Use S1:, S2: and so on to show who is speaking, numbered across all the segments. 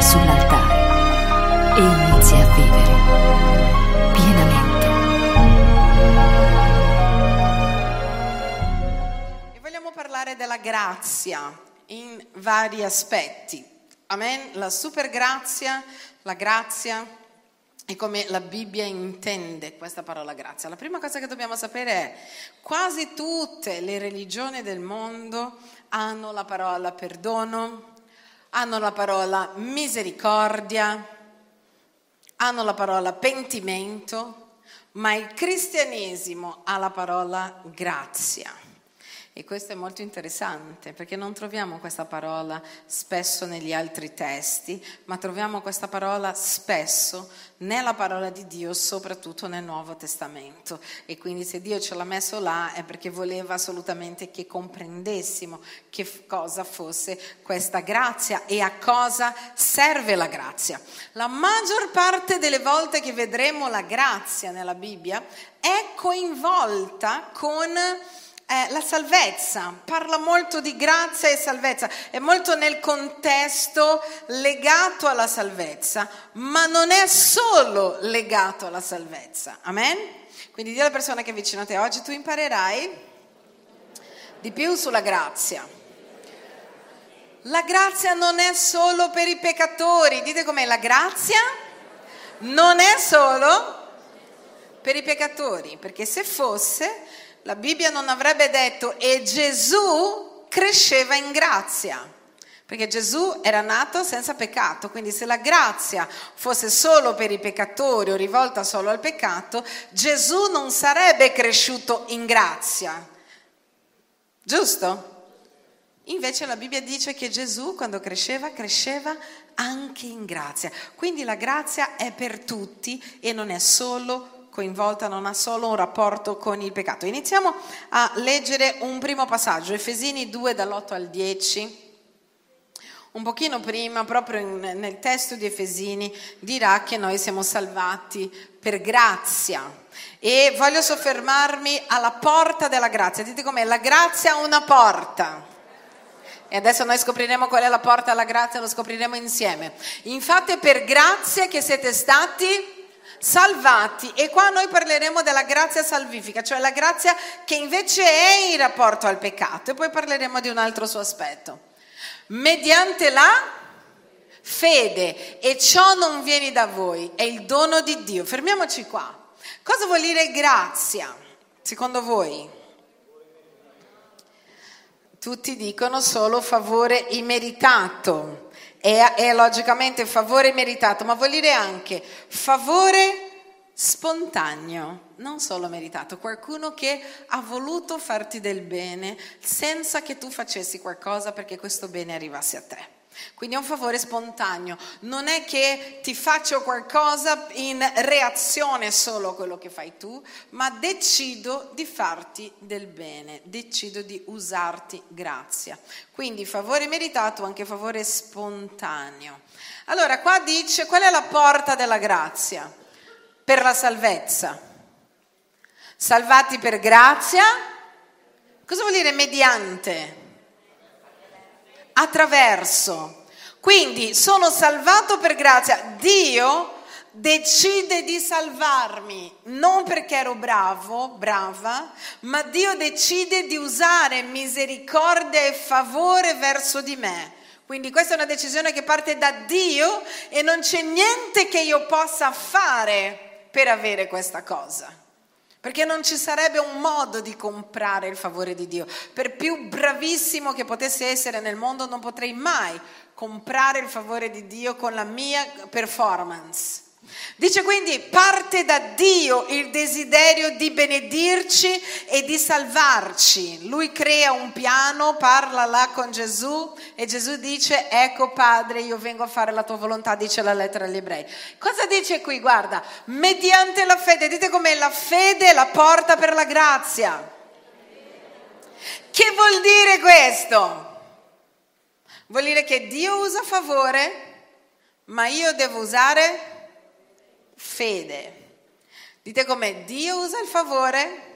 S1: sull'altare e inizia a vivere pienamente.
S2: E vogliamo parlare della grazia in vari aspetti. Amen? La supergrazia, la grazia e come la Bibbia intende questa parola grazia. La prima cosa che dobbiamo sapere è quasi tutte le religioni del mondo hanno la parola perdono, hanno la parola misericordia, hanno la parola pentimento, ma il cristianesimo ha la parola grazia. E questo è molto interessante perché non troviamo questa parola spesso negli altri testi, ma troviamo questa parola spesso nella parola di Dio, soprattutto nel Nuovo Testamento. E quindi se Dio ce l'ha messo là è perché voleva assolutamente che comprendessimo che cosa fosse questa grazia e a cosa serve la grazia. La maggior parte delle volte che vedremo la grazia nella Bibbia è coinvolta con eh, la salvezza, parla molto di grazia e salvezza, è molto nel contesto legato alla salvezza, ma non è solo legato alla salvezza. Amen? Quindi di alla persona che è vicino a te oggi, tu imparerai di più sulla grazia. La grazia non è solo per i peccatori, dite com'è, la grazia non è solo per i peccatori, perché se fosse la Bibbia non avrebbe detto e Gesù cresceva in grazia. Perché Gesù era nato senza peccato, quindi se la grazia fosse solo per i peccatori o rivolta solo al peccato, Gesù non sarebbe cresciuto in grazia. Giusto? Invece la Bibbia dice che Gesù quando cresceva, cresceva anche in grazia. Quindi la grazia è per tutti e non è solo coinvolta, non ha solo un rapporto con il peccato. Iniziamo a leggere un primo passaggio, Efesini 2 dall'8 al 10. Un pochino prima, proprio in, nel testo di Efesini, dirà che noi siamo salvati per grazia. E voglio soffermarmi alla porta della grazia. Dite com'è? La grazia ha una porta. E adesso noi scopriremo qual è la porta alla grazia, lo scopriremo insieme. Infatti è per grazia che siete stati salvati e qua noi parleremo della grazia salvifica, cioè la grazia che invece è in rapporto al peccato e poi parleremo di un altro suo aspetto. Mediante la fede e ciò non viene da voi, è il dono di Dio. Fermiamoci qua. Cosa vuol dire grazia, secondo voi? Tutti dicono solo favore immeritato è, è logicamente favore meritato, ma vuol dire anche favore spontaneo, non solo meritato, qualcuno che ha voluto farti del bene senza che tu facessi qualcosa perché questo bene arrivasse a te. Quindi è un favore spontaneo, non è che ti faccio qualcosa in reazione solo a quello che fai tu, ma decido di farti del bene, decido di usarti grazia. Quindi favore meritato, anche favore spontaneo. Allora qua dice qual è la porta della grazia? Per la salvezza. Salvati per grazia? Cosa vuol dire mediante? Attraverso. Quindi sono salvato per grazia. Dio decide di salvarmi, non perché ero bravo, brava, ma Dio decide di usare misericordia e favore verso di me. Quindi questa è una decisione che parte da Dio e non c'è niente che io possa fare per avere questa cosa. Perché non ci sarebbe un modo di comprare il favore di Dio. Per più bravissimo che potesse essere nel mondo, non potrei mai comprare il favore di Dio con la mia performance. Dice quindi parte da Dio il desiderio di benedirci e di salvarci. Lui crea un piano, parla là con Gesù e Gesù dice ecco Padre io vengo a fare la tua volontà, dice la lettera agli ebrei. Cosa dice qui? Guarda, mediante la fede, dite com'è la fede la porta per la grazia. Che vuol dire questo? Vuol dire che Dio usa favore, ma io devo usare fede. Dite come Dio usa il favore,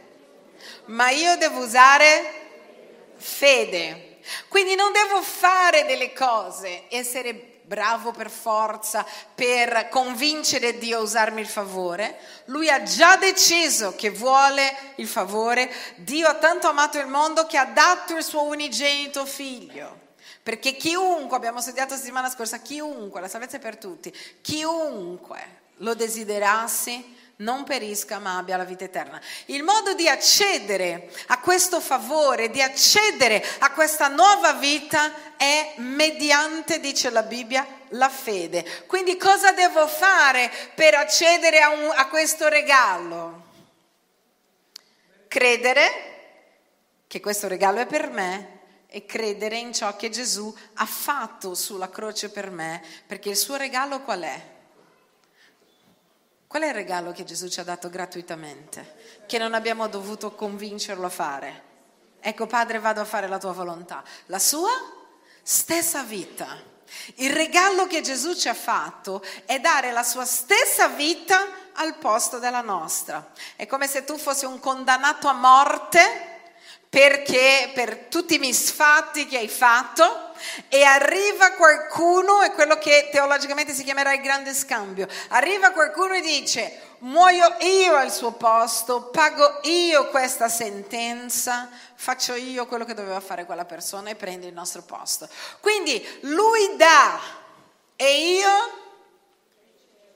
S2: ma io devo usare fede. Quindi non devo fare delle cose, essere bravo per forza per convincere Dio a usarmi il favore. Lui ha già deciso che vuole il favore. Dio ha tanto amato il mondo che ha dato il suo unigenito figlio. Perché chiunque, abbiamo studiato la settimana scorsa, chiunque, la salvezza è per tutti, chiunque lo desiderasse non perisca ma abbia la vita eterna. Il modo di accedere a questo favore, di accedere a questa nuova vita è mediante, dice la Bibbia, la fede. Quindi cosa devo fare per accedere a, un, a questo regalo? Credere che questo regalo è per me e credere in ciò che Gesù ha fatto sulla croce per me, perché il suo regalo qual è? Qual è il regalo che Gesù ci ha dato gratuitamente, che non abbiamo dovuto convincerlo a fare? Ecco, Padre, vado a fare la tua volontà. La sua stessa vita. Il regalo che Gesù ci ha fatto è dare la sua stessa vita al posto della nostra. È come se tu fossi un condannato a morte perché per tutti i misfatti che hai fatto e arriva qualcuno, è quello che teologicamente si chiamerà il grande scambio, arriva qualcuno e dice muoio io al suo posto, pago io questa sentenza, faccio io quello che doveva fare quella persona e prende il nostro posto. Quindi lui dà e io,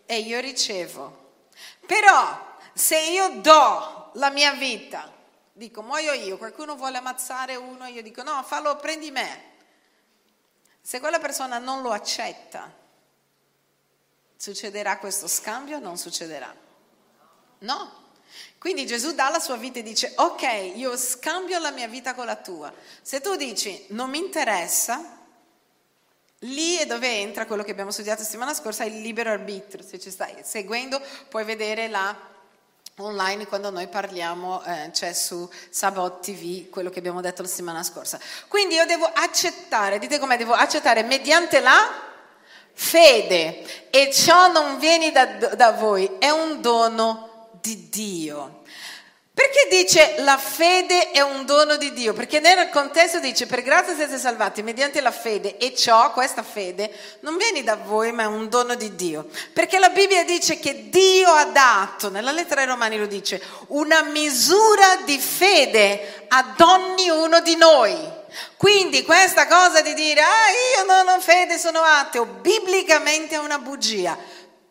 S2: e io ricevo. Però se io do la mia vita, dico muoio io, qualcuno vuole ammazzare uno, io dico no, fallo, prendi me. Se quella persona non lo accetta, succederà questo scambio o non succederà? No. Quindi Gesù dà la sua vita e dice ok, io scambio la mia vita con la tua. Se tu dici non mi interessa, lì è dove entra quello che abbiamo studiato la settimana scorsa, il libero arbitrio. Se ci stai seguendo puoi vedere la online quando noi parliamo, eh, c'è su Sabot TV quello che abbiamo detto la settimana scorsa. Quindi io devo accettare, dite come devo accettare, mediante la fede e ciò non viene da, da voi, è un dono di Dio. Perché dice la fede è un dono di Dio? Perché nel contesto dice per grazia siete salvati mediante la fede e ciò, questa fede, non viene da voi ma è un dono di Dio. Perché la Bibbia dice che Dio ha dato, nella lettera ai Romani lo dice, una misura di fede ad ognuno di noi. Quindi questa cosa di dire, ah io non ho fede, sono ateo, biblicamente è una bugia.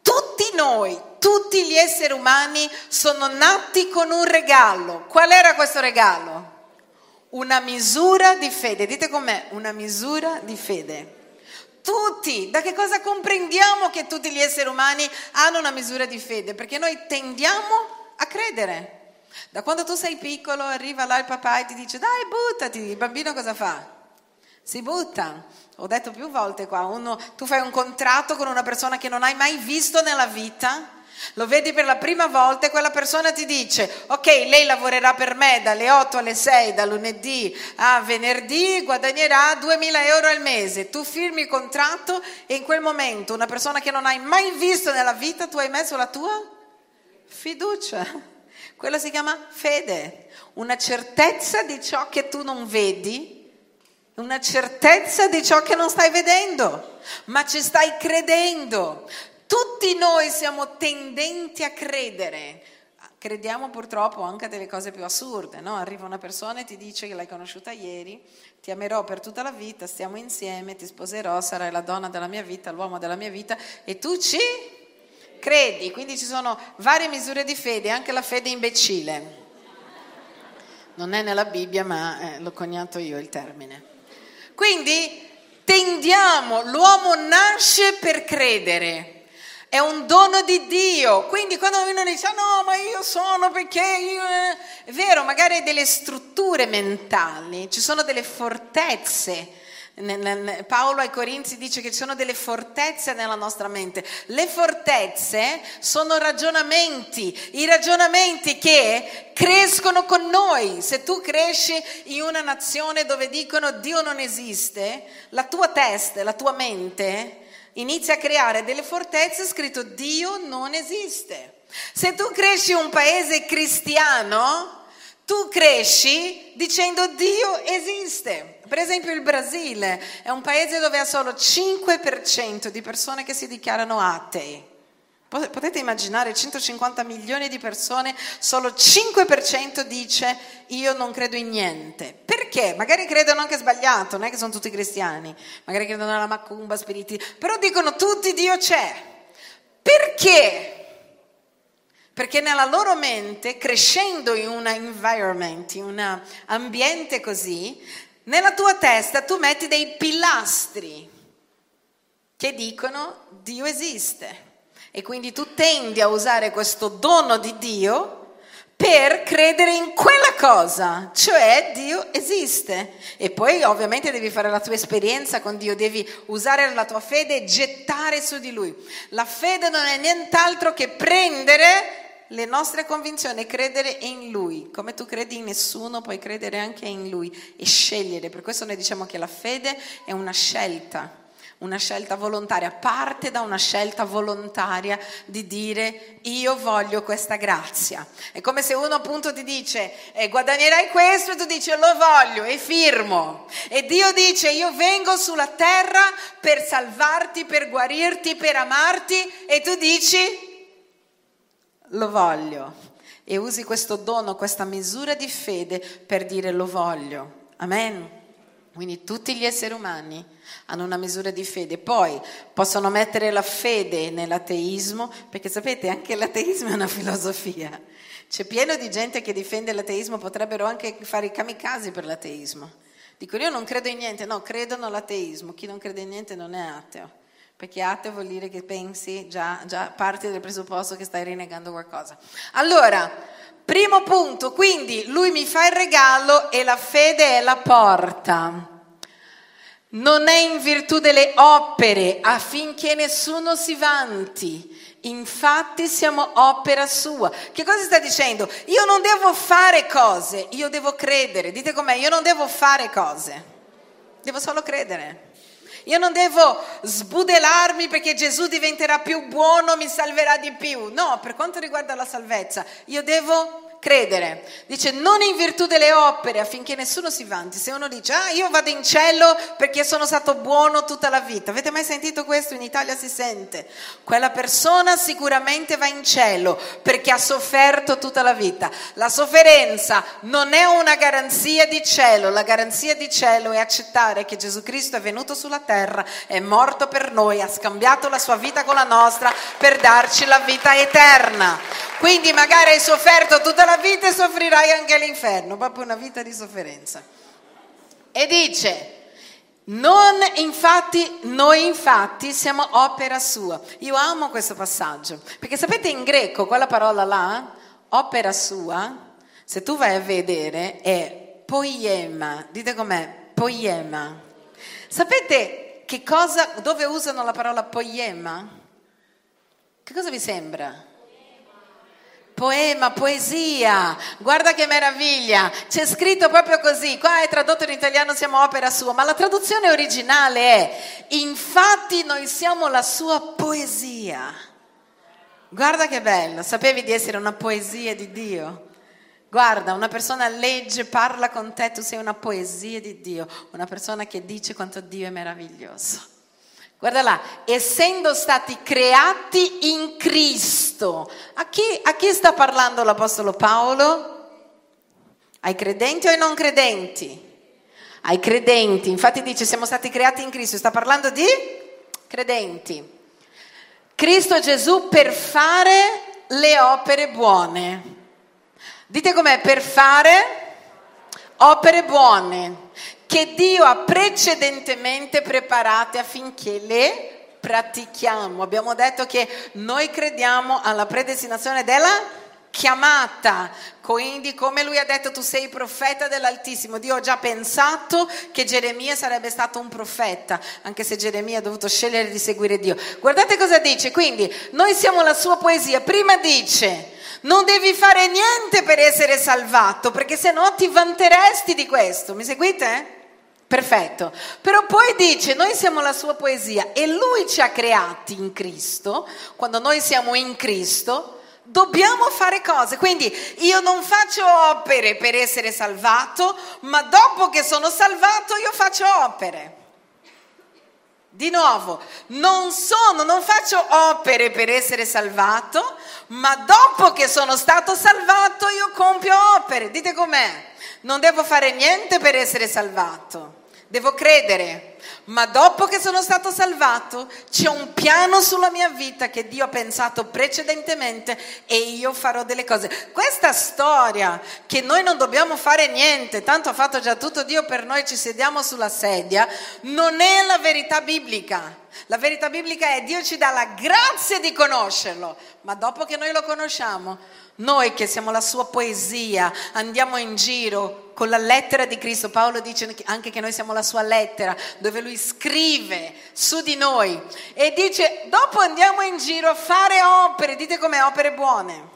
S2: Tutti noi, tutti gli esseri umani sono nati con un regalo. Qual era questo regalo? Una misura di fede. Dite com'è? Una misura di fede. Tutti, da che cosa comprendiamo che tutti gli esseri umani hanno una misura di fede? Perché noi tendiamo a credere. Da quando tu sei piccolo arriva là il papà e ti dice dai buttati, il bambino cosa fa? Si butta. Ho detto più volte qua, uno, tu fai un contratto con una persona che non hai mai visto nella vita lo vedi per la prima volta e quella persona ti dice, ok, lei lavorerà per me dalle 8 alle 6, da lunedì a venerdì, guadagnerà 2000 euro al mese. Tu firmi il contratto e in quel momento una persona che non hai mai visto nella vita, tu hai messo la tua fiducia. Quello si chiama fede, una certezza di ciò che tu non vedi una certezza di ciò che non stai vedendo, ma ci stai credendo. Tutti noi siamo tendenti a credere. Crediamo purtroppo anche a delle cose più assurde, no? Arriva una persona e ti dice che l'hai conosciuta ieri, ti amerò per tutta la vita, stiamo insieme, ti sposerò, sarai la donna della mia vita, l'uomo della mia vita e tu ci credi. Quindi ci sono varie misure di fede, anche la fede imbecille. Non è nella Bibbia, ma eh, l'ho coniato io il termine. Quindi tendiamo, l'uomo nasce per credere è un dono di Dio. Quindi quando uno dice, ah, no, ma io sono perché io... Eh", è vero, magari hai delle strutture mentali, ci sono delle fortezze. Paolo ai Corinzi dice che ci sono delle fortezze nella nostra mente. Le fortezze sono ragionamenti, i ragionamenti che crescono con noi. Se tu cresci in una nazione dove dicono Dio non esiste, la tua testa, la tua mente inizia a creare delle fortezze scritto Dio non esiste. Se tu cresci in un paese cristiano, tu cresci dicendo Dio esiste. Per esempio il Brasile è un paese dove ha solo 5% di persone che si dichiarano atei. Potete immaginare 150 milioni di persone, solo 5% dice io non credo in niente. Perché? Magari credono anche sbagliato, non è che sono tutti cristiani, magari credono nella macumba, spiriti, però dicono tutti Dio c'è. Perché? Perché nella loro mente, crescendo in un environment, in un ambiente così, nella tua testa tu metti dei pilastri che dicono Dio esiste. E quindi tu tendi a usare questo dono di Dio per credere in quella cosa, cioè Dio esiste. E poi ovviamente devi fare la tua esperienza con Dio, devi usare la tua fede e gettare su di Lui. La fede non è nient'altro che prendere le nostre convinzioni e credere in Lui. Come tu credi in nessuno, puoi credere anche in Lui e scegliere. Per questo noi diciamo che la fede è una scelta una scelta volontaria, parte da una scelta volontaria di dire io voglio questa grazia. È come se uno appunto ti dice eh, guadagnerai questo e tu dici lo voglio e firmo. E Dio dice io vengo sulla terra per salvarti, per guarirti, per amarti e tu dici lo voglio. E usi questo dono, questa misura di fede per dire lo voglio. Amen. Quindi tutti gli esseri umani hanno una misura di fede, poi possono mettere la fede nell'ateismo, perché sapete anche l'ateismo è una filosofia. C'è pieno di gente che difende l'ateismo, potrebbero anche fare i kamikaze per l'ateismo. Dicono io non credo in niente, no, credono all'ateismo, chi non crede in niente non è ateo, perché ateo vuol dire che pensi già, già parti del presupposto che stai rinnegando qualcosa. Allora, Primo punto, quindi lui mi fa il regalo e la fede è la porta. Non è in virtù delle opere affinché nessuno si vanti. Infatti siamo opera sua. Che cosa sta dicendo? Io non devo fare cose, io devo credere. Dite com'è, io non devo fare cose, devo solo credere. Io non devo sbudelarmi perché Gesù diventerà più buono, mi salverà di più. No, per quanto riguarda la salvezza, io devo credere. Dice non in virtù delle opere affinché nessuno si vanti. Se uno dice ah io vado in cielo perché sono stato buono tutta la vita. Avete mai sentito questo? In Italia si sente. Quella persona sicuramente va in cielo perché ha sofferto tutta la vita. La sofferenza non è una garanzia di cielo. La garanzia di cielo è accettare che Gesù Cristo è venuto sulla terra, è morto per noi, ha scambiato la sua vita con la nostra per darci la vita eterna. Quindi magari hai sofferto tutta la vita e soffrirai anche all'inferno, proprio una vita di sofferenza. E dice, non infatti, noi infatti siamo opera sua. Io amo questo passaggio, perché sapete in greco quella parola là, opera sua, se tu vai a vedere è poiema, dite com'è, poiema. Sapete che cosa, dove usano la parola poiema? Che cosa vi sembra? Poema, poesia, guarda che meraviglia, c'è scritto proprio così, qua è tradotto in italiano, siamo opera sua, ma la traduzione originale è, infatti noi siamo la sua poesia. Guarda che bello, sapevi di essere una poesia di Dio? Guarda, una persona legge, parla con te, tu sei una poesia di Dio, una persona che dice quanto Dio è meraviglioso. Guarda là, essendo stati creati in Cristo. A chi, a chi sta parlando l'Apostolo Paolo? Ai credenti o ai non credenti? Ai credenti, infatti dice siamo stati creati in Cristo, sta parlando di credenti. Cristo Gesù per fare le opere buone. Dite com'è per fare opere buone che Dio ha precedentemente preparate affinché le pratichiamo. Abbiamo detto che noi crediamo alla predestinazione della chiamata, quindi come lui ha detto tu sei profeta dell'Altissimo, Dio ha già pensato che Geremia sarebbe stato un profeta, anche se Geremia ha dovuto scegliere di seguire Dio. Guardate cosa dice, quindi noi siamo la sua poesia, prima dice non devi fare niente per essere salvato, perché se no ti vanteresti di questo, mi seguite? Perfetto, però poi dice noi siamo la sua poesia e lui ci ha creati in Cristo, quando noi siamo in Cristo, Dobbiamo fare cose, quindi io non faccio opere per essere salvato, ma dopo che sono salvato io faccio opere. Di nuovo, non sono, non faccio opere per essere salvato, ma dopo che sono stato salvato io compio opere. Dite com'è? Non devo fare niente per essere salvato, devo credere ma dopo che sono stato salvato c'è un piano sulla mia vita che Dio ha pensato precedentemente e io farò delle cose. Questa storia che noi non dobbiamo fare niente, tanto ha fatto già tutto Dio per noi, ci sediamo sulla sedia, non è la verità biblica. La verità biblica è Dio ci dà la grazia di conoscerlo, ma dopo che noi lo conosciamo, noi che siamo la sua poesia, andiamo in giro con la lettera di Cristo. Paolo dice anche che noi siamo la sua lettera, dove lui scrive su di noi e dice dopo andiamo in giro a fare opere, dite come opere buone.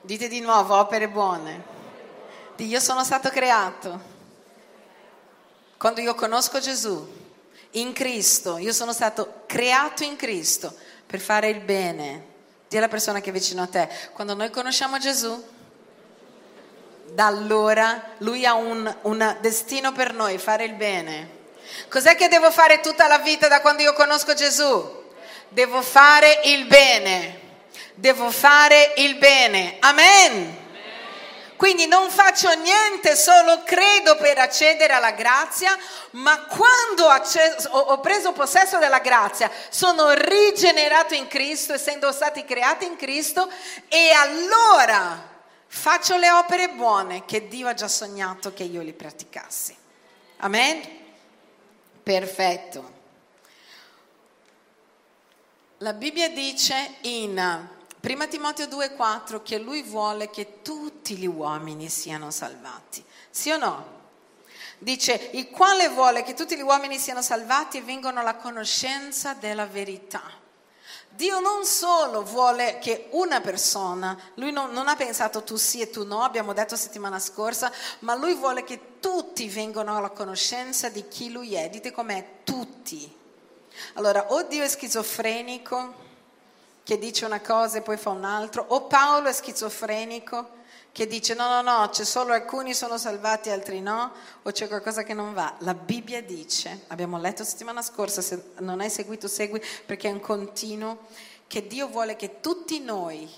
S2: Dite di nuovo opere buone. Io sono stato creato. Quando io conosco Gesù, in Cristo, io sono stato creato in Cristo per fare il bene Dì alla persona che è vicino a te, quando noi conosciamo Gesù, da allora lui ha un, un destino per noi, fare il bene. Cos'è che devo fare tutta la vita da quando io conosco Gesù? Devo fare il bene. Devo fare il bene. Amen. Quindi non faccio niente, solo credo per accedere alla grazia, ma quando ho preso possesso della grazia, sono rigenerato in Cristo, essendo stati creati in Cristo, e allora faccio le opere buone che Dio ha già sognato che io li praticassi. Amen? Perfetto. La Bibbia dice in Prima Timoteo 2,4 che lui vuole che tutti gli uomini siano salvati. Sì o no? Dice, il quale vuole che tutti gli uomini siano salvati e vengano alla conoscenza della verità. Dio non solo vuole che una persona, lui non, non, ha pensato tu sì e tu no, abbiamo detto settimana scorsa, ma lui vuole che tutti vengano alla conoscenza di chi lui è. Dite com'è, tutti. Allora, o Dio è schizofrenico, che dice una cosa e poi fa un'altra, o Paolo è schizofrenico che dice no, no, no, c'è solo alcuni sono salvati, altri no, o c'è qualcosa che non va. La Bibbia dice, abbiamo letto settimana scorsa, se non hai seguito segui perché è un continuo, che Dio vuole che tutti noi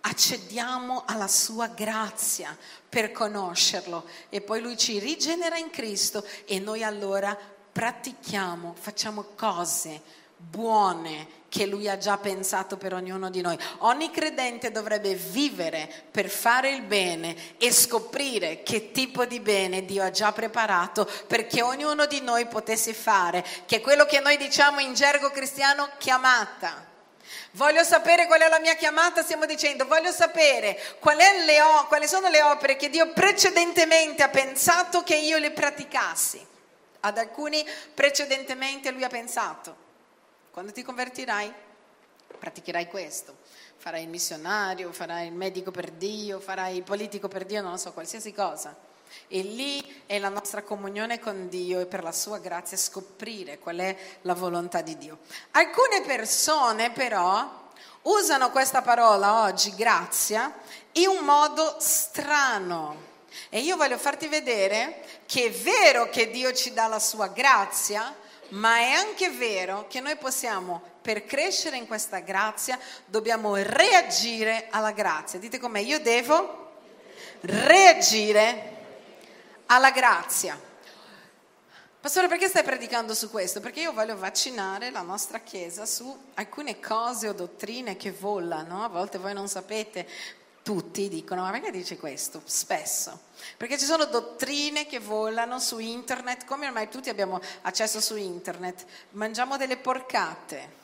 S2: accediamo alla sua grazia per conoscerlo e poi lui ci rigenera in Cristo e noi allora pratichiamo, facciamo cose buone che lui ha già pensato per ognuno di noi. Ogni credente dovrebbe vivere per fare il bene e scoprire che tipo di bene Dio ha già preparato perché ognuno di noi potesse fare, che è quello che noi diciamo in gergo cristiano chiamata. Voglio sapere qual è la mia chiamata, stiamo dicendo, voglio sapere o- quali sono le opere che Dio precedentemente ha pensato che io le praticassi. Ad alcuni precedentemente lui ha pensato. Quando ti convertirai, praticherai questo. Farai il missionario, farai il medico per Dio, farai il politico per Dio, non lo so, qualsiasi cosa. E lì è la nostra comunione con Dio e per la sua grazia scoprire qual è la volontà di Dio. Alcune persone però usano questa parola oggi, grazia, in un modo strano. E io voglio farti vedere che è vero che Dio ci dà la sua grazia, ma è anche vero che noi possiamo, per crescere in questa grazia, dobbiamo reagire alla grazia. Dite com'è, io devo reagire alla grazia. Pastore, perché stai predicando su questo? Perché io voglio vaccinare la nostra Chiesa su alcune cose o dottrine che volano, a volte voi non sapete, tutti dicono, ma perché dice questo? Spesso. Perché ci sono dottrine che volano su internet, come ormai tutti abbiamo accesso su internet, mangiamo delle porcate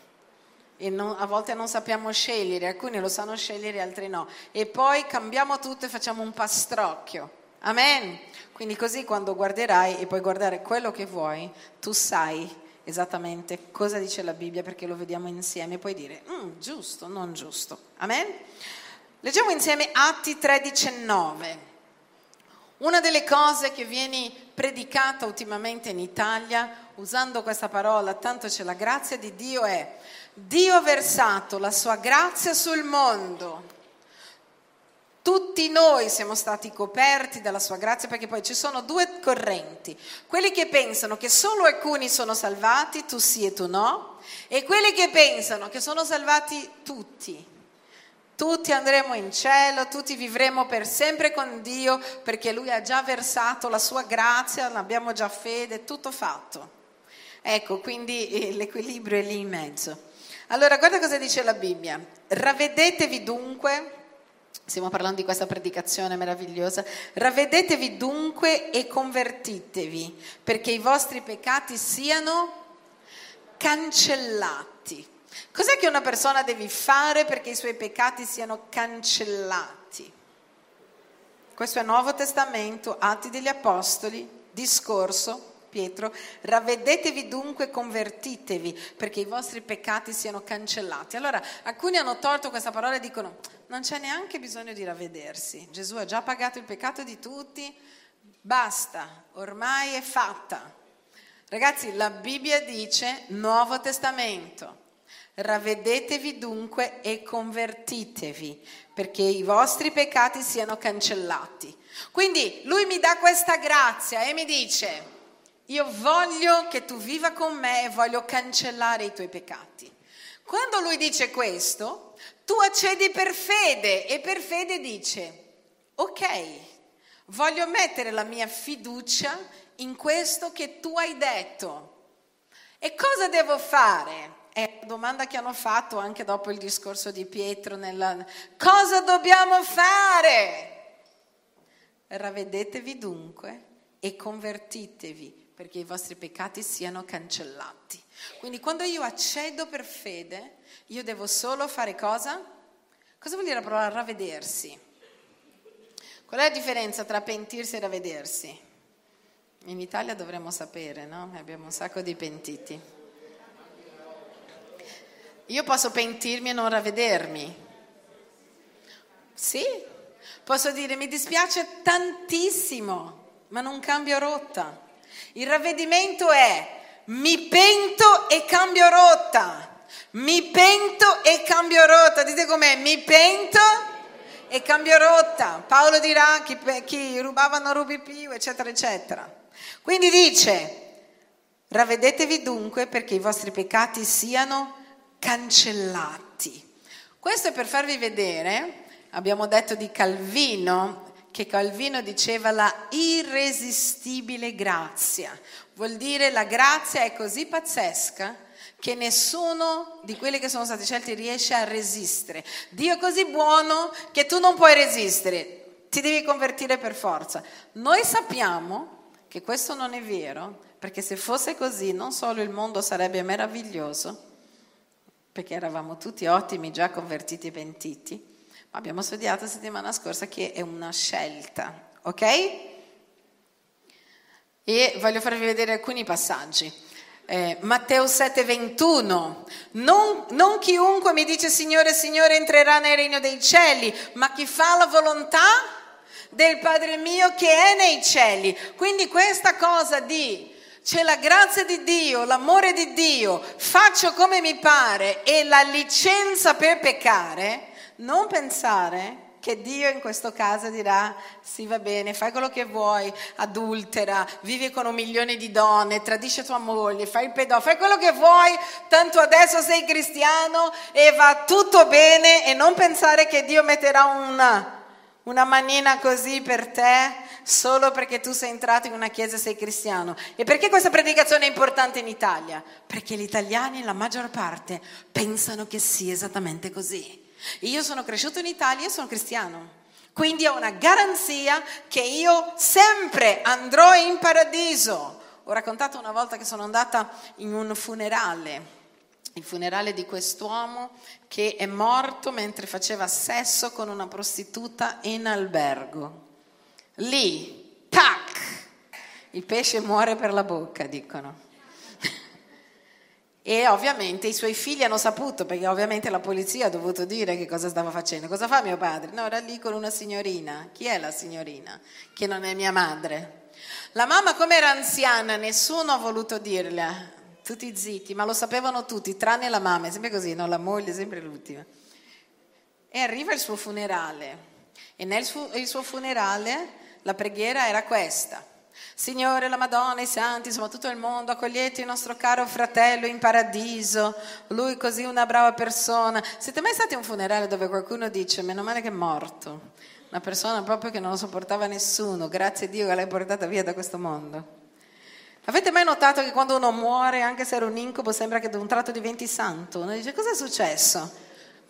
S2: e non, a volte non sappiamo scegliere, alcuni lo sanno scegliere, altri no. E poi cambiamo tutto e facciamo un pastrocchio. Amen. Quindi così quando guarderai e puoi guardare quello che vuoi, tu sai esattamente cosa dice la Bibbia perché lo vediamo insieme e puoi dire, mm, giusto, non giusto. Amen. Leggiamo insieme Atti 3:19. Una delle cose che viene predicata ultimamente in Italia, usando questa parola, tanto c'è la grazia di Dio, è Dio ha versato la sua grazia sul mondo Tutti noi siamo stati coperti dalla sua grazia perché poi ci sono due correnti. Quelli che pensano che solo alcuni sono salvati, tu sì e tu no, e quelli che pensano che sono salvati tutti. Tutti andremo in cielo, tutti vivremo per sempre con Dio perché Lui ha già versato la sua grazia, abbiamo già fede, tutto fatto. Ecco, quindi eh, l'equilibrio è lì in mezzo. Allora, guarda cosa dice la Bibbia. Ravvedetevi dunque, stiamo parlando di questa predicazione meravigliosa, ravvedetevi dunque e convertitevi perché i vostri peccati siano cancellati. Cos'è che una persona deve fare perché i suoi peccati siano cancellati? Questo è Nuovo Testamento, Atti degli Apostoli, discorso Pietro, ravvedetevi dunque, convertitevi, perché i vostri peccati siano cancellati. Allora, alcuni hanno tolto questa parola e dicono, non c'è neanche bisogno di ravvedersi, Gesù ha già pagato il peccato di tutti, basta, ormai è fatta. Ragazzi, la Bibbia dice Nuovo Testamento. Ravvedetevi dunque e convertitevi, perché i vostri peccati siano cancellati. Quindi lui mi dà questa grazia e mi dice, io voglio che tu viva con me e voglio cancellare i tuoi peccati. Quando lui dice questo, tu accedi per fede e per fede dice, ok, voglio mettere la mia fiducia in questo che tu hai detto. E cosa devo fare? Domanda che hanno fatto anche dopo il discorso di Pietro. Nella... Cosa dobbiamo fare? Ravvedetevi dunque e convertitevi perché i vostri peccati siano cancellati. Quindi quando io accedo per fede, io devo solo fare cosa? Cosa vuol dire la parola ravvedersi? Qual è la differenza tra pentirsi e ravvedersi? In Italia dovremmo sapere, no? Abbiamo un sacco di pentiti. Io posso pentirmi e non ravvedermi. Sì, posso dire mi dispiace tantissimo, ma non cambio rotta. Il ravvedimento è mi pento e cambio rotta. Mi pento e cambio rotta. Dite com'è? Mi pento e cambio rotta. Paolo dirà chi, chi rubava non rubi più, eccetera, eccetera. Quindi dice, ravvedetevi dunque perché i vostri peccati siano cancellati. Questo è per farvi vedere, abbiamo detto di Calvino, che Calvino diceva la irresistibile grazia. Vuol dire la grazia è così pazzesca che nessuno di quelli che sono stati scelti riesce a resistere. Dio è così buono che tu non puoi resistere, ti devi convertire per forza. Noi sappiamo che questo non è vero, perché se fosse così non solo il mondo sarebbe meraviglioso, perché eravamo tutti ottimi, già convertiti e pentiti, Abbiamo studiato la settimana scorsa che è una scelta, ok? E voglio farvi vedere alcuni passaggi. Eh, Matteo 7, 21. Non, non chiunque mi dice Signore, Signore entrerà nel regno dei cieli, ma chi fa la volontà del Padre mio che è nei cieli. Quindi questa cosa di c'è la grazia di Dio, l'amore di Dio, faccio come mi pare e la licenza per peccare. Non pensare che Dio in questo caso dirà sì va bene, fai quello che vuoi, adultera, vivi con un milione di donne, tradisce tua moglie, fai il pedofilo, fai quello che vuoi, tanto adesso sei cristiano e va tutto bene e non pensare che Dio metterà una, una manina così per te solo perché tu sei entrato in una chiesa e sei cristiano. E perché questa predicazione è importante in Italia? Perché gli italiani, la maggior parte, pensano che sia esattamente così. Io sono cresciuto in Italia e sono cristiano. Quindi ho una garanzia che io sempre andrò in paradiso. Ho raccontato una volta che sono andata in un funerale, il funerale di quest'uomo che è morto mentre faceva sesso con una prostituta in albergo. Lì, tac, il pesce muore per la bocca, dicono. E ovviamente i suoi figli hanno saputo, perché ovviamente la polizia ha dovuto dire che cosa stava facendo. Cosa fa mio padre? No, era lì con una signorina. Chi è la signorina? Che non è mia madre. La mamma, come era anziana, nessuno ha voluto dirle. Tutti zitti, ma lo sapevano tutti, tranne la mamma, è sempre così, no? La moglie è sempre l'ultima. E arriva il suo funerale. E nel suo, il suo funerale la preghiera era questa. Signore, la Madonna, i santi, insomma tutto il mondo, accogliete il nostro caro fratello in paradiso, lui così una brava persona. Siete mai stati a un funerale dove qualcuno dice, meno male che è morto, una persona proprio che non lo sopportava nessuno, grazie a Dio che l'hai portata via da questo mondo. Avete mai notato che quando uno muore, anche se era un incubo, sembra che da un tratto diventi santo? Uno dice, cosa è successo?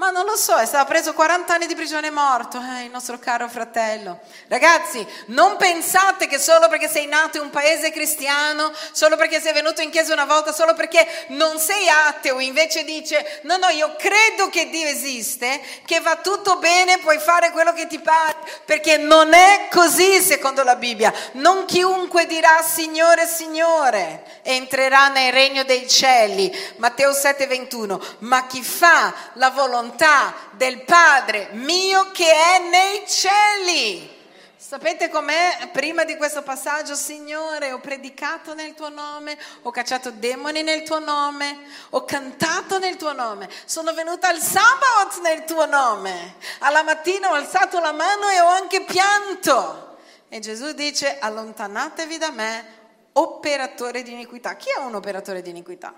S2: Ma non lo so, è stato preso 40 anni di prigione e morto, eh, il nostro caro fratello. Ragazzi, non pensate che solo perché sei nato in un paese cristiano, solo perché sei venuto in chiesa una volta, solo perché non sei ateo, invece dice, no, no, io credo che Dio esiste, che va tutto bene, puoi fare quello che ti pare, perché non è così secondo la Bibbia. Non chiunque dirà Signore, Signore, entrerà nel regno dei cieli. Matteo 7, 21. Ma chi fa la volontà volontà del Padre mio che è nei cieli. Sapete com'è prima di questo passaggio, Signore? Ho predicato nel tuo nome, ho cacciato demoni nel tuo nome, ho cantato nel tuo nome, sono venuta al sabato nel tuo nome. Alla mattina ho alzato la mano e ho anche pianto. E Gesù dice, allontanatevi da me, operatore di iniquità. Chi è un operatore di iniquità?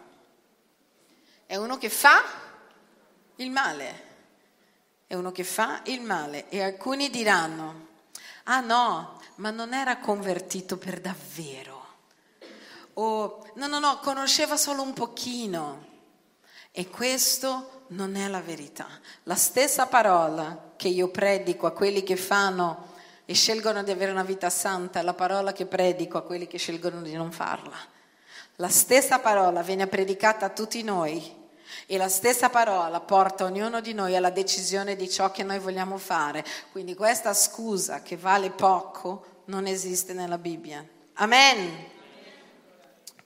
S2: È uno che fa il male. È uno che fa il male e alcuni diranno, ah no, ma non era convertito per davvero. O no, no, no, conosceva solo un pochino. E questo non è la verità. La stessa parola che io predico a quelli che fanno e scelgono di avere una vita santa è la parola che predico a quelli che scelgono di non farla. La stessa parola viene predicata a tutti noi e la stessa parola porta ognuno di noi alla decisione di ciò che noi vogliamo fare. Quindi questa scusa che vale poco non esiste nella Bibbia. Amen.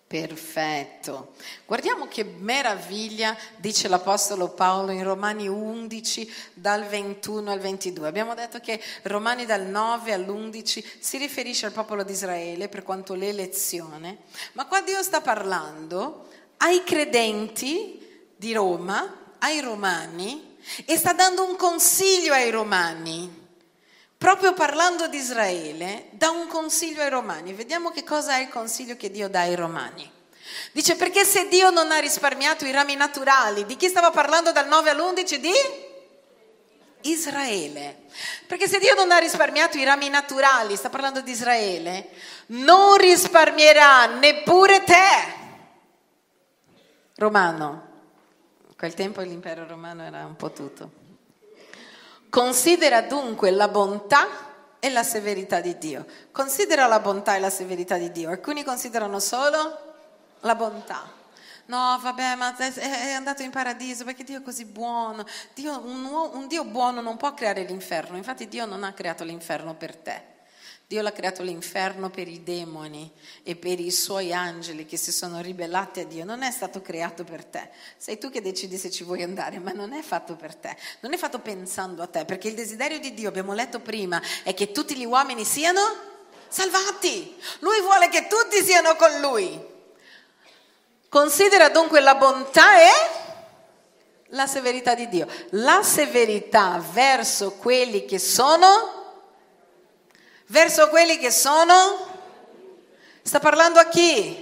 S2: Perfetto. Guardiamo che meraviglia dice l'Apostolo Paolo in Romani 11 dal 21 al 22. Abbiamo detto che Romani dal 9 all'11 si riferisce al popolo di Israele per quanto l'elezione, ma qua Dio sta parlando ai credenti di Roma ai romani e sta dando un consiglio ai romani. Proprio parlando di Israele, dà un consiglio ai romani. Vediamo che cosa è il consiglio che Dio dà ai romani. Dice perché se Dio non ha risparmiato i rami naturali, di chi stava parlando dal 9 all'11? Di Israele. Perché se Dio non ha risparmiato i rami naturali, sta parlando di Israele, non risparmierà neppure te. Romano quel tempo l'impero romano era un po' tutto. Considera dunque la bontà e la severità di Dio. Considera la bontà e la severità di Dio. Alcuni considerano solo la bontà. No, vabbè, ma è andato in paradiso perché Dio è così buono. Dio, un, un Dio buono non può creare l'inferno. Infatti Dio non ha creato l'inferno per te. Dio l'ha creato l'inferno per i demoni e per i suoi angeli che si sono ribellati a Dio. Non è stato creato per te. Sei tu che decidi se ci vuoi andare, ma non è fatto per te. Non è fatto pensando a te, perché il desiderio di Dio, abbiamo letto prima, è che tutti gli uomini siano salvati. Lui vuole che tutti siano con lui. Considera dunque la bontà e la severità di Dio. La severità verso quelli che sono verso quelli che sono... Sta parlando a chi?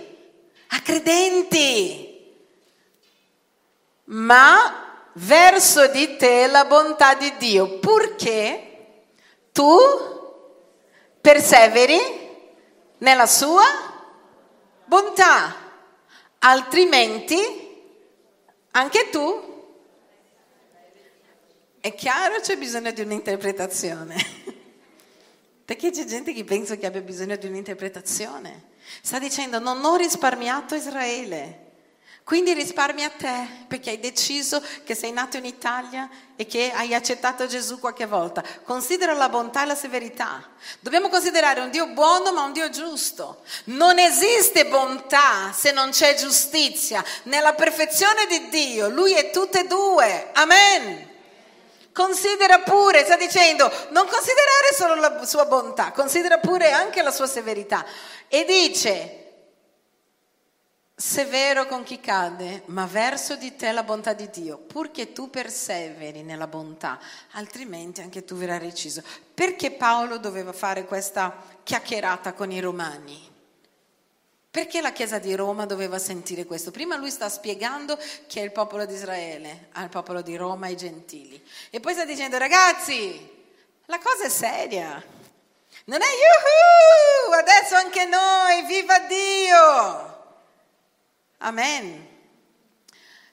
S2: A credenti. Ma verso di te la bontà di Dio, purché tu perseveri nella sua bontà, altrimenti anche tu è chiaro c'è bisogno di un'interpretazione. Perché c'è gente che pensa che abbia bisogno di un'interpretazione. Sta dicendo non ho risparmiato Israele, quindi risparmia te perché hai deciso che sei nato in Italia e che hai accettato Gesù qualche volta. Considera la bontà e la severità. Dobbiamo considerare un Dio buono ma un Dio giusto. Non esiste bontà se non c'è giustizia. Nella perfezione di Dio, Lui è tutte e due. Amen. Considera pure, sta dicendo, non considerare solo la sua bontà, considera pure anche la sua severità. E dice, severo con chi cade, ma verso di te la bontà di Dio, purché tu perseveri nella bontà, altrimenti anche tu verrai reciso. Perché Paolo doveva fare questa chiacchierata con i romani? Perché la Chiesa di Roma doveva sentire questo? Prima lui sta spiegando chi è il popolo di Israele, al popolo di Roma, ai gentili. E poi sta dicendo, ragazzi, la cosa è seria. Non è yuhu, adesso anche noi, viva Dio! Amen.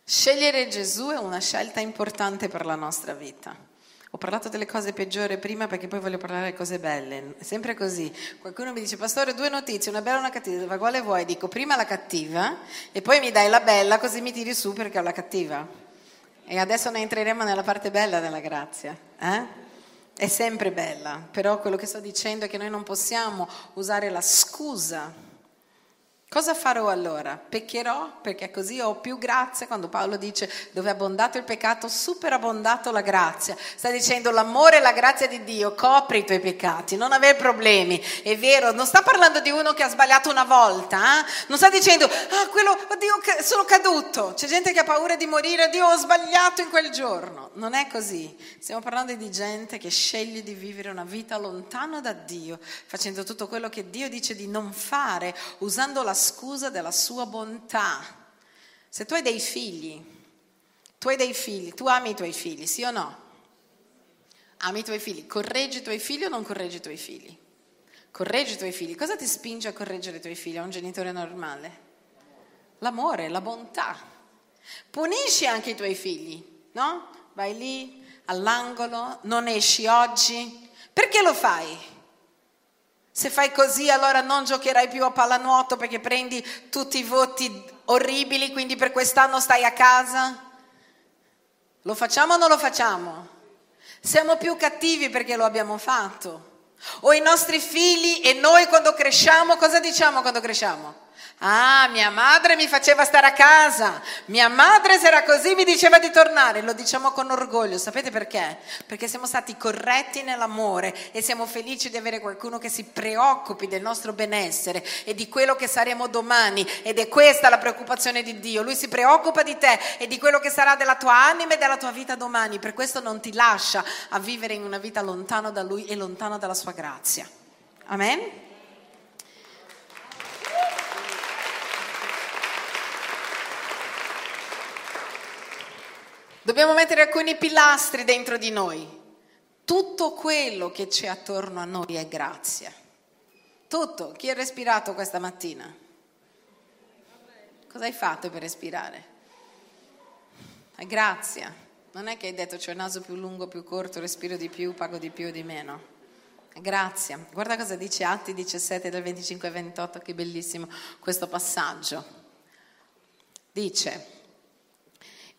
S2: Scegliere Gesù è una scelta importante per la nostra vita. Ho parlato delle cose peggiori prima perché poi voglio parlare delle cose belle. È sempre così. Qualcuno mi dice, pastore, due notizie, una bella e una cattiva. Quale vuoi? Dico prima la cattiva e poi mi dai la bella così mi tiri su perché ho la cattiva. E adesso ne entreremo nella parte bella della grazia. Eh? È sempre bella, però quello che sto dicendo è che noi non possiamo usare la scusa Cosa farò allora? Peccherò perché così ho più grazia quando Paolo dice dove è abbondato il peccato, superabbondato la grazia. Sta dicendo l'amore e la grazia di Dio copre i tuoi peccati, non avere problemi. È vero, non sta parlando di uno che ha sbagliato una volta, eh? non sta dicendo ah quello, oddio sono caduto. C'è gente che ha paura di morire, Dio ho sbagliato in quel giorno. Non è così. Stiamo parlando di gente che sceglie di vivere una vita lontano da Dio, facendo tutto quello che Dio dice di non fare, usando la scusa della sua bontà. Se tu hai dei figli, tu hai dei figli, tu ami i tuoi figli, sì o no? Ami i tuoi figli, correggi i tuoi figli o non correggi i tuoi figli? Correggi i tuoi figli. Cosa ti spinge a correggere i tuoi figli, a un genitore normale? L'amore, la bontà. Punisci anche i tuoi figli, no? Vai lì all'angolo, non esci oggi. Perché lo fai? Se fai così allora non giocherai più a pallanuoto perché prendi tutti i voti orribili, quindi per quest'anno stai a casa. Lo facciamo o non lo facciamo? Siamo più cattivi perché lo abbiamo fatto. O i nostri figli e noi quando cresciamo, cosa diciamo quando cresciamo? Ah, mia madre mi faceva stare a casa, mia madre se era così mi diceva di tornare, lo diciamo con orgoglio, sapete perché? Perché siamo stati corretti nell'amore e siamo felici di avere qualcuno che si preoccupi del nostro benessere e di quello che saremo domani ed è questa la preoccupazione di Dio, lui si preoccupa di te e di quello che sarà della tua anima e della tua vita domani, per questo non ti lascia a vivere in una vita lontano da lui e lontano dalla sua grazia. Amen? Dobbiamo mettere alcuni pilastri dentro di noi. Tutto quello che c'è attorno a noi è grazia. Tutto. Chi ha respirato questa mattina? Cosa hai fatto per respirare? È grazia. Non è che hai detto c'è il naso più lungo, più corto, respiro di più, pago di più o di meno. Grazia. Guarda cosa dice Atti 17 dal 25 al 28, che bellissimo questo passaggio. Dice,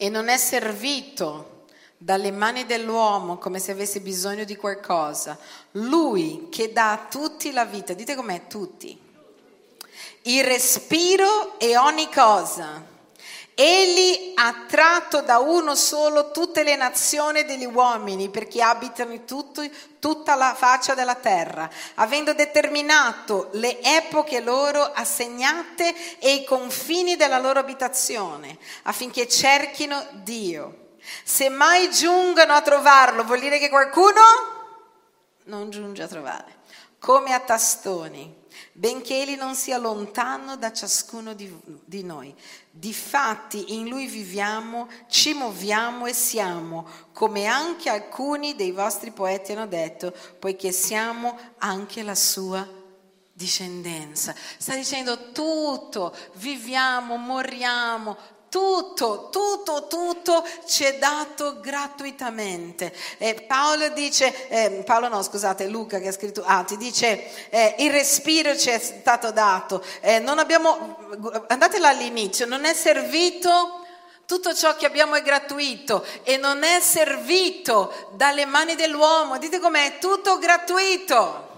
S2: e non è servito dalle mani dell'uomo come se avesse bisogno di qualcosa. Lui che dà a tutti la vita, dite com'è tutti, il respiro e ogni cosa. Egli ha tratto da uno solo tutte le nazioni degli uomini perché abitano tutto, tutta la faccia della terra, avendo determinato le epoche loro assegnate e i confini della loro abitazione, affinché cerchino Dio. Se mai giungono a trovarlo, vuol dire che qualcuno non giunge a trovare, come a tastoni benché egli non sia lontano da ciascuno di, di noi. Difatti in lui viviamo, ci muoviamo e siamo, come anche alcuni dei vostri poeti hanno detto, poiché siamo anche la sua discendenza. Sta dicendo tutto, viviamo, moriamo, tutto, tutto, tutto ci è dato gratuitamente. Eh, Paolo dice, eh, Paolo no scusate, Luca che ha scritto Atti, dice eh, il respiro ci è stato dato, eh, non abbiamo, andate là all'inizio, non è servito tutto ciò che abbiamo è gratuito e non è servito dalle mani dell'uomo. Dite com'è? Tutto gratuito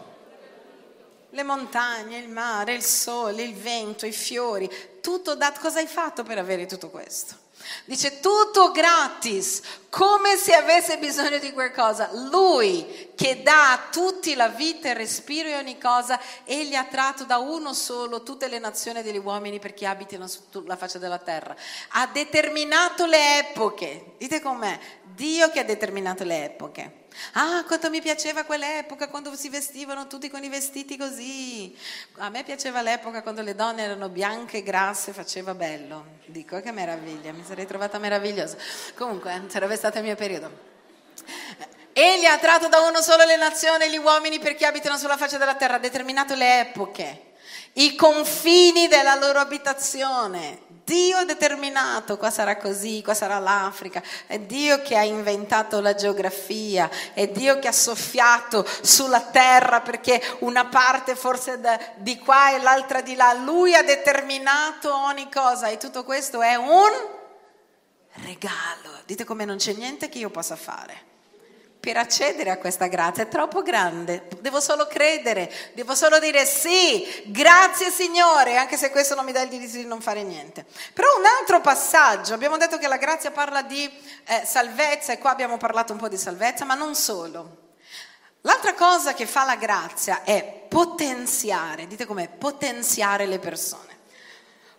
S2: le montagne, il mare, il sole, il vento, i fiori, tutto dato. Cosa hai fatto per avere tutto questo? Dice tutto gratis, come se avesse bisogno di qualcosa. Lui che dà a tutti la vita, il respiro e ogni cosa, egli ha tratto da uno solo tutte le nazioni degli uomini perché abitino sulla faccia della terra. Ha determinato le epoche. Dite com'è? Dio che ha determinato le epoche. Ah, quanto mi piaceva quell'epoca quando si vestivano tutti con i vestiti così. A me piaceva l'epoca quando le donne erano bianche, grasse, faceva bello. Dico che meraviglia, mi sarei trovata meravigliosa. Comunque, sarebbe stato il mio periodo. Egli ha tratto da uno solo le nazioni e gli uomini perché abitano sulla faccia della terra, ha determinato le epoche, i confini della loro abitazione. Dio ha determinato, qua sarà così, qua sarà l'Africa, è Dio che ha inventato la geografia, è Dio che ha soffiato sulla terra perché una parte forse di qua e l'altra di là, Lui ha determinato ogni cosa e tutto questo è un regalo. Dite come non c'è niente che io possa fare per accedere a questa grazia, è troppo grande, devo solo credere, devo solo dire sì, grazie Signore, anche se questo non mi dà il diritto di non fare niente. Però un altro passaggio, abbiamo detto che la grazia parla di eh, salvezza e qua abbiamo parlato un po' di salvezza, ma non solo. L'altra cosa che fa la grazia è potenziare, dite com'è, potenziare le persone.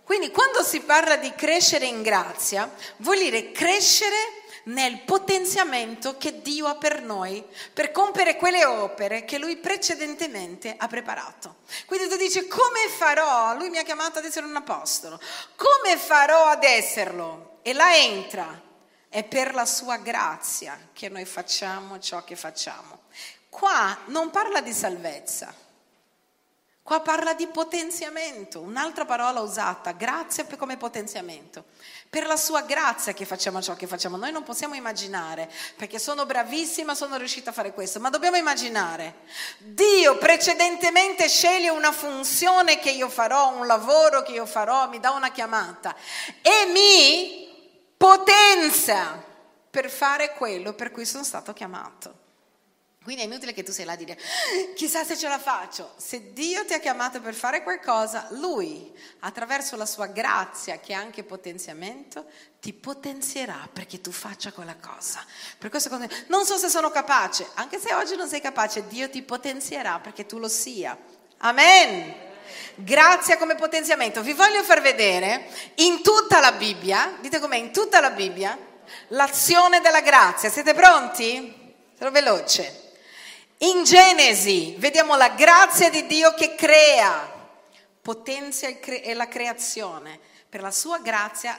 S2: Quindi quando si parla di crescere in grazia, vuol dire crescere nel potenziamento che Dio ha per noi per compiere quelle opere che Lui precedentemente ha preparato. Quindi tu dici come farò? Lui mi ha chiamato ad essere un apostolo. Come farò ad esserlo? E là entra. È per la sua grazia che noi facciamo ciò che facciamo. Qua non parla di salvezza. Qua parla di potenziamento, un'altra parola usata, grazia come potenziamento per la sua grazia che facciamo ciò che facciamo. Noi non possiamo immaginare, perché sono bravissima, sono riuscita a fare questo, ma dobbiamo immaginare. Dio precedentemente sceglie una funzione che io farò, un lavoro che io farò, mi dà una chiamata e mi potenzia per fare quello per cui sono stato chiamato. Quindi è inutile che tu sei là a dire, chissà se ce la faccio. Se Dio ti ha chiamato per fare qualcosa, Lui, attraverso la sua grazia, che è anche potenziamento, ti potenzierà perché tu faccia quella cosa. Per questo non so se sono capace, anche se oggi non sei capace, Dio ti potenzierà perché tu lo sia. Amen. Grazia come potenziamento. Vi voglio far vedere in tutta la Bibbia, dite com'è, in tutta la Bibbia, l'azione della grazia. Siete pronti? Sarò veloce. In Genesi vediamo la grazia di Dio che crea, potenzia e la creazione. Per la sua grazia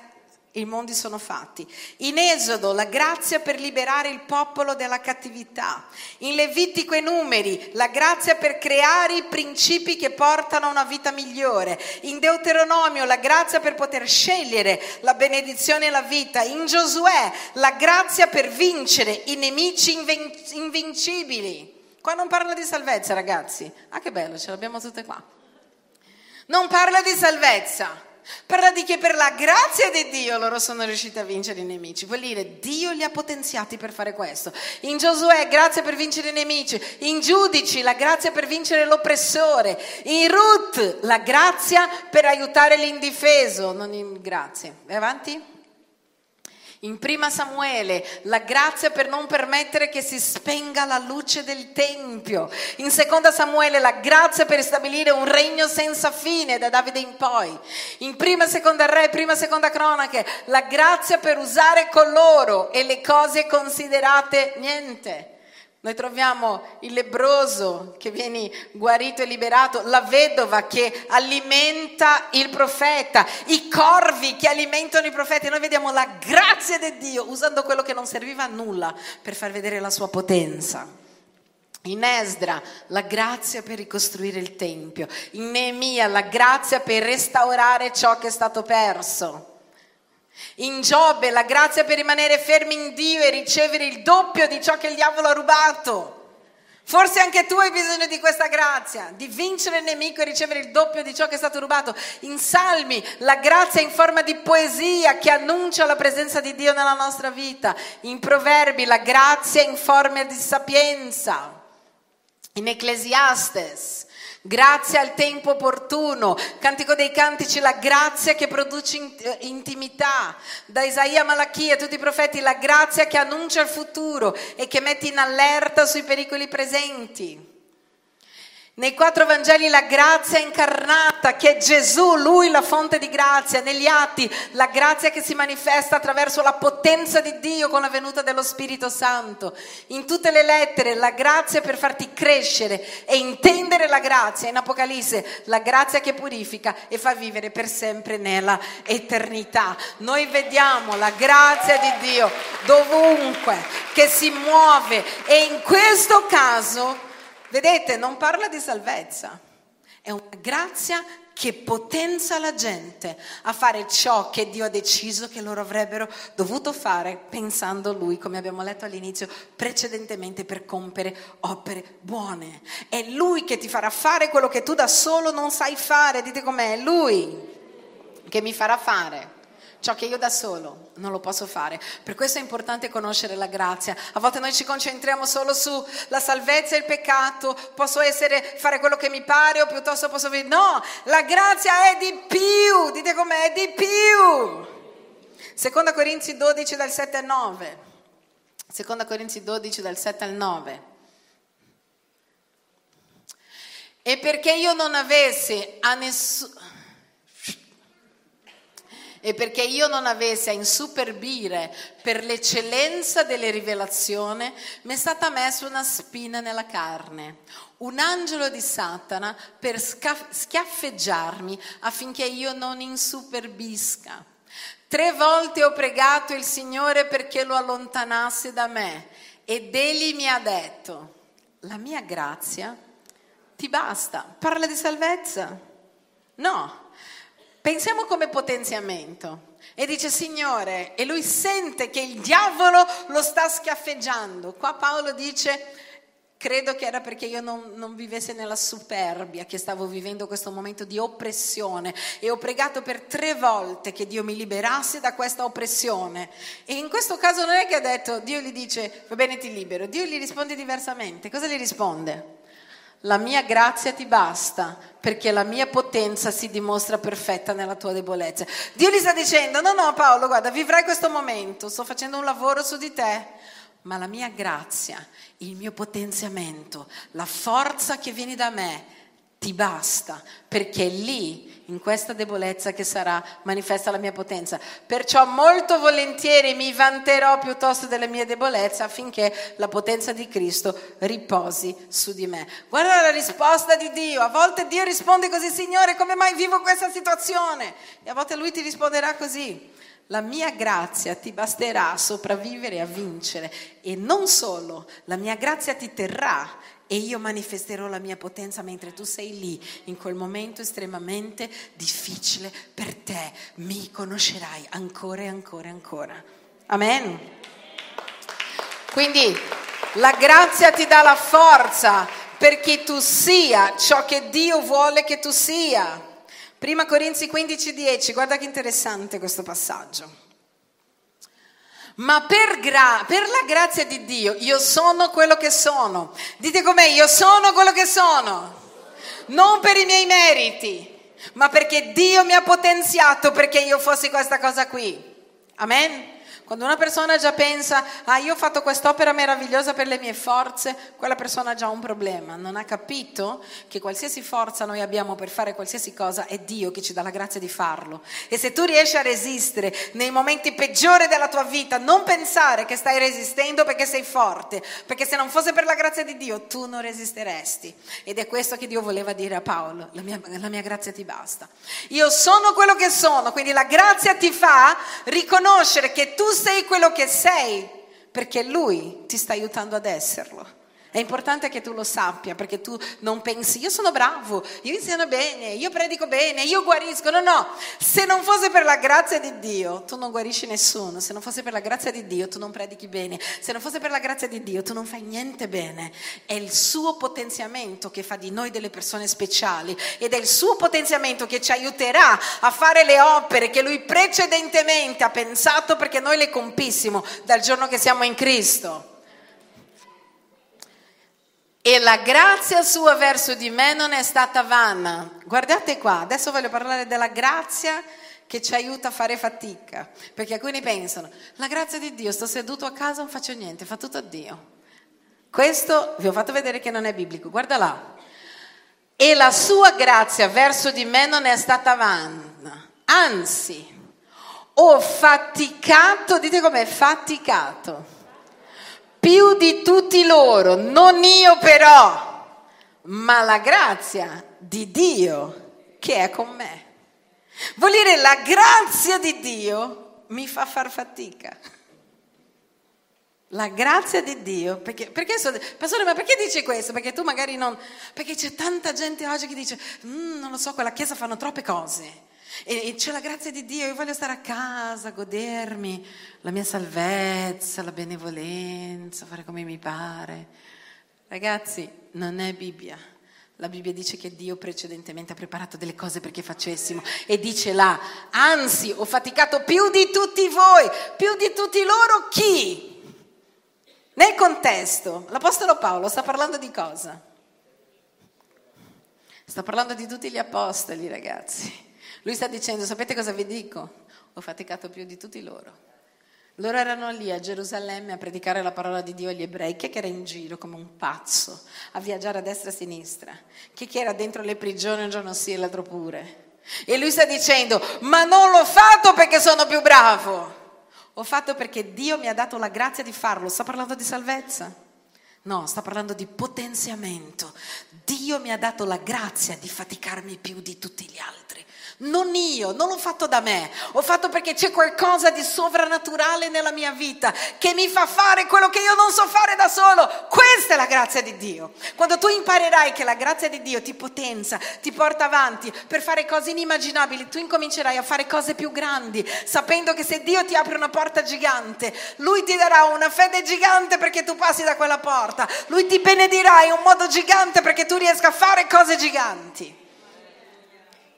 S2: i mondi sono fatti. In Esodo la grazia per liberare il popolo dalla cattività. In Levitico e Numeri la grazia per creare i principi che portano a una vita migliore. In Deuteronomio la grazia per poter scegliere la benedizione e la vita. In Giosuè la grazia per vincere i nemici invincibili. Qua non parla di salvezza, ragazzi. Ah, che bello, ce l'abbiamo tutte qua. Non parla di salvezza. Parla di che per la grazia di Dio loro sono riusciti a vincere i nemici. Vuol dire Dio li ha potenziati per fare questo. In Giosuè, grazia per vincere i nemici. In Giudici, la grazia per vincere l'oppressore. In Ruth, la grazia per aiutare l'indifeso. Non in grazie. E avanti? In prima Samuele, la grazia per non permettere che si spenga la luce del Tempio. In seconda Samuele, la grazia per stabilire un regno senza fine da Davide in poi. In prima e seconda Re, prima e seconda Cronache, la grazia per usare coloro e le cose considerate niente. Noi troviamo il lebroso che viene guarito e liberato, la vedova che alimenta il profeta, i corvi che alimentano i profeti. Noi vediamo la grazia di Dio usando quello che non serviva a nulla per far vedere la sua potenza. In Esdra la grazia per ricostruire il Tempio, in Neemia la grazia per restaurare ciò che è stato perso. In Giobbe la grazia per rimanere fermi in Dio e ricevere il doppio di ciò che il diavolo ha rubato. Forse anche tu hai bisogno di questa grazia, di vincere il nemico e ricevere il doppio di ciò che è stato rubato. In Salmi la grazia in forma di poesia che annuncia la presenza di Dio nella nostra vita. In Proverbi la grazia in forma di sapienza. In Ecclesiastes Grazia al tempo opportuno. Cantico dei Cantici, la grazia che produce eh, intimità. Da Isaia a Malachia, tutti i profeti, la grazia che annuncia il futuro e che mette in allerta sui pericoli presenti. Nei quattro Vangeli la grazia incarnata, che è Gesù, lui la fonte di grazia. Negli atti la grazia che si manifesta attraverso la potenza di Dio con la venuta dello Spirito Santo. In tutte le lettere la grazia per farti crescere e intendere la grazia. In Apocalisse la grazia che purifica e fa vivere per sempre nella eternità. Noi vediamo la grazia di Dio dovunque, che si muove e in questo caso Vedete, non parla di salvezza, è una grazia che potenza la gente a fare ciò che Dio ha deciso che loro avrebbero dovuto fare pensando Lui, come abbiamo letto all'inizio precedentemente, per compiere opere buone. È Lui che ti farà fare quello che tu da solo non sai fare. Dite com'è, è Lui che mi farà fare ciò che io da solo non lo posso fare. Per questo è importante conoscere la grazia. A volte noi ci concentriamo solo sulla salvezza e il peccato, posso essere, fare quello che mi pare o piuttosto posso dire no, la grazia è di più, dite com'è, è di più. Seconda Corinzi 12 dal 7 al 9. Seconda Corinzi 12 dal 7 al 9. E perché io non avessi a nessuno e perché io non avessi a insuperbire per l'eccellenza delle rivelazioni, mi è stata messa una spina nella carne, un angelo di Satana per schiaffeggiarmi affinché io non insuperbisca. Tre volte ho pregato il Signore perché lo allontanasse da me ed egli mi ha detto, la mia grazia ti basta. Parla di salvezza? No, Pensiamo come potenziamento. E dice Signore, e lui sente che il diavolo lo sta schiaffeggiando. Qua Paolo dice, credo che era perché io non, non vivesse nella superbia, che stavo vivendo questo momento di oppressione e ho pregato per tre volte che Dio mi liberasse da questa oppressione. E in questo caso non è che ha detto, Dio gli dice, va bene ti libero, Dio gli risponde diversamente. Cosa gli risponde? La mia grazia ti basta perché la mia potenza si dimostra perfetta nella tua debolezza. Dio gli sta dicendo, no, no Paolo, guarda, vivrai questo momento, sto facendo un lavoro su di te, ma la mia grazia, il mio potenziamento, la forza che viene da me, ti basta, perché lì, in questa debolezza che sarà manifesta la mia potenza. Perciò molto volentieri mi vanterò piuttosto delle mie debolezze affinché la potenza di Cristo riposi su di me. Guarda la risposta di Dio. A volte Dio risponde così, Signore, come mai vivo questa situazione? E a volte Lui ti risponderà così. La mia grazia ti basterà a sopravvivere e a vincere e non solo, la mia grazia ti terrà e io manifesterò la mia potenza mentre tu sei lì, in quel momento estremamente difficile per te. Mi conoscerai ancora e ancora e ancora. Amen. Quindi la grazia ti dà la forza perché tu sia ciò che Dio vuole che tu sia. Prima Corinzi 15:10, guarda che interessante questo passaggio. Ma per, gra- per, la grazia di Dio io sono quello che sono. Dite com'è, io sono quello che sono. Non per i miei meriti, ma perché Dio mi ha potenziato perché io fossi questa cosa qui. Amen. Quando una persona già pensa, ah io ho fatto quest'opera meravigliosa per le mie forze, quella persona ha già un problema, non ha capito che qualsiasi forza noi abbiamo per fare qualsiasi cosa è Dio che ci dà la grazia di farlo. E se tu riesci a resistere nei momenti peggiori della tua vita, non pensare che stai resistendo perché sei forte, perché se non fosse per la grazia di Dio tu non resisteresti. Ed è questo che Dio voleva dire a Paolo, la mia, la mia grazia ti basta. Io sono quello che sono, quindi la grazia ti fa riconoscere che tu sei quello che sei perché Lui ti sta aiutando ad esserlo. È importante che tu lo sappia perché tu non pensi io sono bravo, io insegno bene, io predico bene, io guarisco. No, no, se non fosse per la grazia di Dio tu non guarisci nessuno, se non fosse per la grazia di Dio tu non predichi bene, se non fosse per la grazia di Dio tu non fai niente bene. È il suo potenziamento che fa di noi delle persone speciali ed è il suo potenziamento che ci aiuterà a fare le opere che lui precedentemente ha pensato perché noi le compissimo dal giorno che siamo in Cristo. E la grazia sua verso di me non è stata vana. Guardate qua, adesso voglio parlare della grazia che ci aiuta a fare fatica, perché alcuni pensano, la grazia di Dio, sto seduto a casa, non faccio niente, fa tutto Dio. Questo vi ho fatto vedere che non è biblico, guarda là. E la sua grazia verso di me non è stata vana, anzi, ho faticato, dite com'è, faticato più di tutti loro, non io però, ma la grazia di Dio che è con me. Vuol dire la grazia di Dio mi fa far fatica. La grazia di Dio, perché, perché so, pastore, ma perché dici questo? Perché tu magari non, perché c'è tanta gente oggi che dice, mm, non lo so, quella chiesa fanno troppe cose. E, c'è la grazia di Dio, io voglio stare a casa, godermi la mia salvezza, la benevolenza, fare come mi pare. Ragazzi, non è Bibbia. La Bibbia dice che Dio precedentemente ha preparato delle cose perché facessimo e dice là, anzi ho faticato più di tutti voi, più di tutti loro chi? Nel contesto, l'Apostolo Paolo sta parlando di cosa? Sta parlando di tutti gli apostoli, ragazzi. Lui sta dicendo, sapete cosa vi dico? Ho faticato più di tutti loro. Loro erano lì a Gerusalemme a predicare la parola di Dio agli ebrei, chi era in giro come un pazzo, a viaggiare a destra e a sinistra, chi era dentro le prigioni un giorno sì e l'altro pure. E lui sta dicendo, ma non l'ho fatto perché sono più bravo, ho fatto perché Dio mi ha dato la grazia di farlo. Sta parlando di salvezza? No, sta parlando di potenziamento. Dio mi ha dato la grazia di faticarmi più di tutti gli altri. Non io, non l'ho fatto da me, ho fatto perché c'è qualcosa di sovrannaturale nella mia vita che mi fa fare quello che io non so fare da solo. Questa è la grazia di Dio. Quando tu imparerai che la grazia di Dio ti potenza, ti porta avanti per fare cose inimmaginabili, tu incomincerai a fare cose più grandi, sapendo che se Dio ti apre una porta gigante, Lui ti darà una fede gigante perché tu passi da quella porta, Lui ti benedirà in un modo gigante perché tu riesca a fare cose giganti.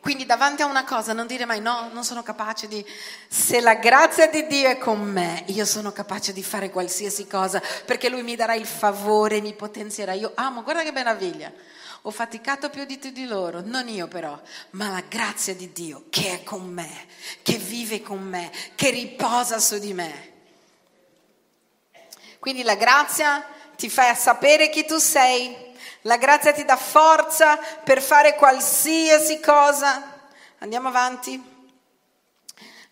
S2: Quindi davanti a una cosa non dire mai no, non sono capace di... Se la grazia di Dio è con me, io sono capace di fare qualsiasi cosa perché Lui mi darà il favore, mi potenzierà. Io amo, guarda che meraviglia. Ho faticato più di tutti loro, non io però, ma la grazia di Dio che è con me, che vive con me, che riposa su di me. Quindi la grazia ti fa sapere chi tu sei, la grazia ti dà forza per fare qualsiasi cosa. Andiamo avanti.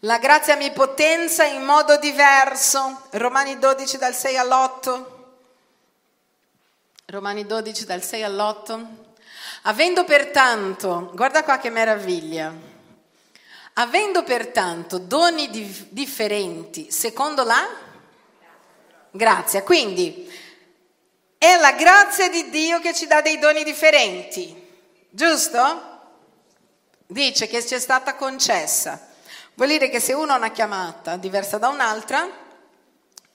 S2: La grazia mi potenza in modo diverso. Romani 12 dal 6 all'8. Romani 12 dal 6 all'8. Avendo pertanto, guarda qua che meraviglia, avendo pertanto doni differenti secondo la grazia, quindi è la grazia di Dio che ci dà dei doni differenti, giusto? Dice che ci è stata concessa. Vuol dire che se uno ha una chiamata diversa da un'altra,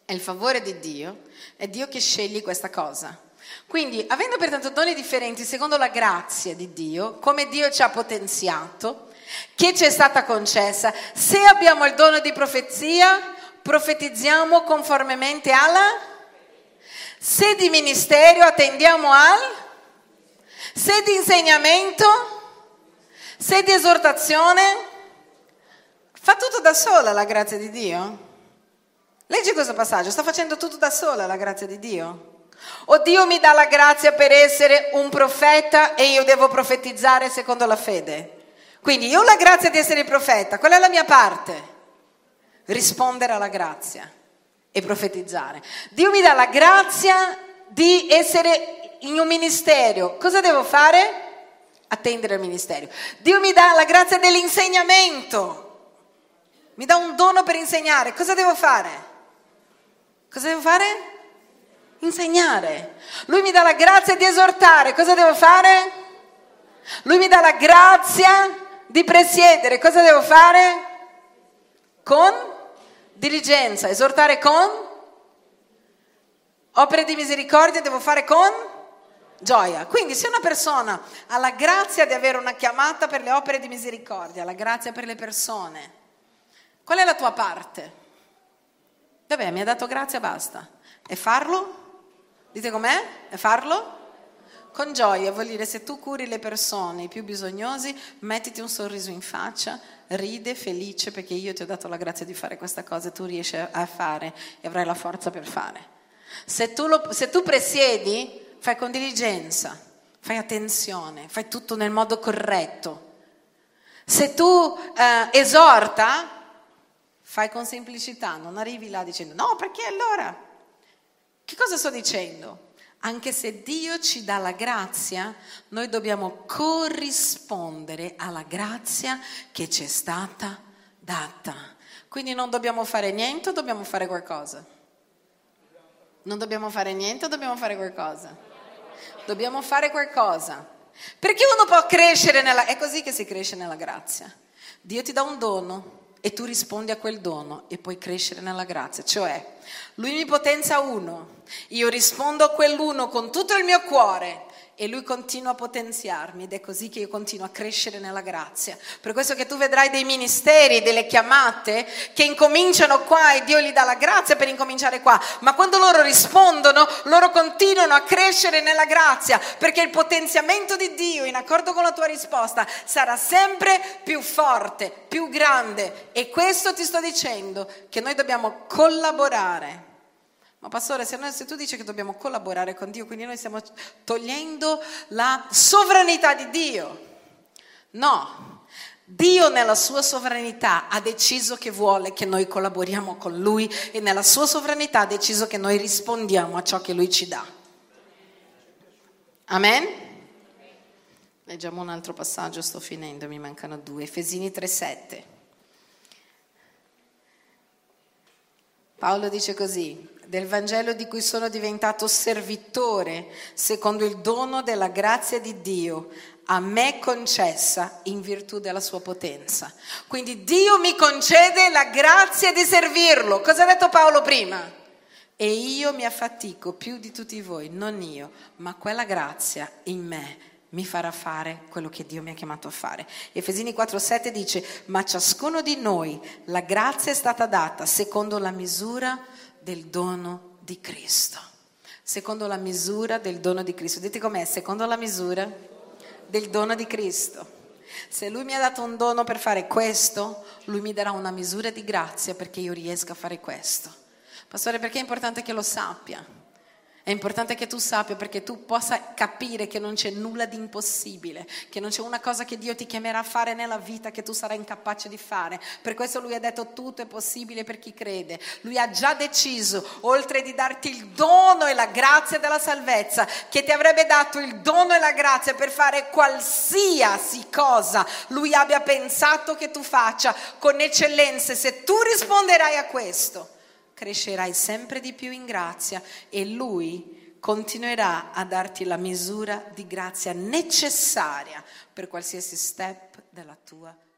S2: è il favore di Dio, è Dio che sceglie questa cosa. Quindi, avendo pertanto doni differenti secondo la grazia di Dio, come Dio ci ha potenziato, che ci è stata concessa, se abbiamo il dono di profezia, profetizziamo conformemente alla se di ministero attendiamo al, se di insegnamento, se di esortazione, fa tutto da sola la grazia di Dio. Leggi questo passaggio, sta facendo tutto da sola la grazia di Dio. O Dio mi dà la grazia per essere un profeta e io devo profetizzare secondo la fede. Quindi io ho la grazia di essere profeta, qual è la mia parte? Rispondere alla grazia e profetizzare. Dio mi dà la grazia di essere in un ministero. Cosa devo fare? Attendere il ministero. Dio mi dà la grazia dell'insegnamento. Mi dà un dono per insegnare. Cosa devo fare? Cosa devo fare? Insegnare. Lui mi dà la grazia di esortare. Cosa devo fare? Lui mi dà la grazia di presiedere. Cosa devo fare? Con diligenza, esortare con opere di misericordia devo fare con gioia. Quindi se una persona ha la grazia di avere una chiamata per le opere di misericordia, la grazia per le persone, qual è la tua parte? Vabbè, mi ha dato grazia, basta. E farlo? Dite com'è? E farlo? Con gioia vuol dire se tu curi le persone, i più bisognosi, mettiti un sorriso in faccia, ride felice perché io ti ho dato la grazia di fare questa cosa e tu riesci a fare e avrai la forza per fare. Se tu, lo, se tu presiedi, fai con diligenza, fai attenzione, fai tutto nel modo corretto. Se tu eh, esorta, fai con semplicità, non arrivi là dicendo no perché allora? Che cosa sto dicendo? Anche se Dio ci dà la grazia, noi dobbiamo corrispondere alla grazia che ci è stata data. Quindi non dobbiamo fare niente, dobbiamo fare qualcosa. Non dobbiamo fare niente, dobbiamo fare qualcosa. Dobbiamo fare qualcosa. Perché uno può crescere nella... È così che si cresce nella grazia. Dio ti dà un dono, e tu rispondi a quel dono e puoi crescere nella grazia. Cioè, lui mi potenzia uno, io rispondo a quell'uno con tutto il mio cuore e lui continua a potenziarmi ed è così che io continuo a crescere nella grazia. Per questo che tu vedrai dei ministeri, delle chiamate che incominciano qua e Dio gli dà la grazia per incominciare qua, ma quando loro rispondono, loro continuano a crescere nella grazia, perché il potenziamento di Dio, in accordo con la tua risposta, sarà sempre più forte, più grande e questo ti sto dicendo che noi dobbiamo collaborare ma pastore, se, noi, se, tu dici che dobbiamo collaborare con Dio, quindi noi stiamo togliendo la sovranità di Dio. No, Dio nella sua sovranità ha deciso che vuole che noi collaboriamo con Lui e nella sua sovranità ha deciso che noi rispondiamo a ciò che Lui ci dà. Amen? Leggiamo un altro passaggio, sto finendo, mi mancano due. Efesini 3:7. Paolo dice così, del Vangelo di cui sono diventato servitore secondo il dono della grazia di Dio a me concessa in virtù della sua potenza. Quindi Dio mi concede la grazia di servirlo. Cosa ha detto Paolo prima? E io mi affatico più di tutti voi, non io, ma quella grazia in me mi farà fare quello che Dio mi ha chiamato a fare. Efesini 4:7 dice, ma ciascuno di noi la grazia è stata data secondo la misura del dono di Cristo. Secondo la misura del dono di Cristo. Dite com'è? Secondo la misura del dono di Cristo. Se Lui mi ha dato un dono per fare questo, Lui mi darà una misura di grazia perché io riesca a fare questo. Pastore, perché è importante che lo sappia? È importante che tu sappia perché tu possa capire che non c'è nulla di impossibile, che non c'è una cosa che Dio ti chiamerà a fare nella vita che tu sarai incapace di fare. Per questo lui ha detto tutto è possibile per chi crede. Lui ha già deciso, oltre di darti il dono e la grazia della salvezza, che ti avrebbe dato il dono e la grazia per fare qualsiasi cosa lui abbia pensato che tu faccia con eccellenza. Se tu risponderai a questo, crescerai sempre di più in grazia e Lui continuerà a darti la misura di grazia necessaria per qualsiasi step della tua vita.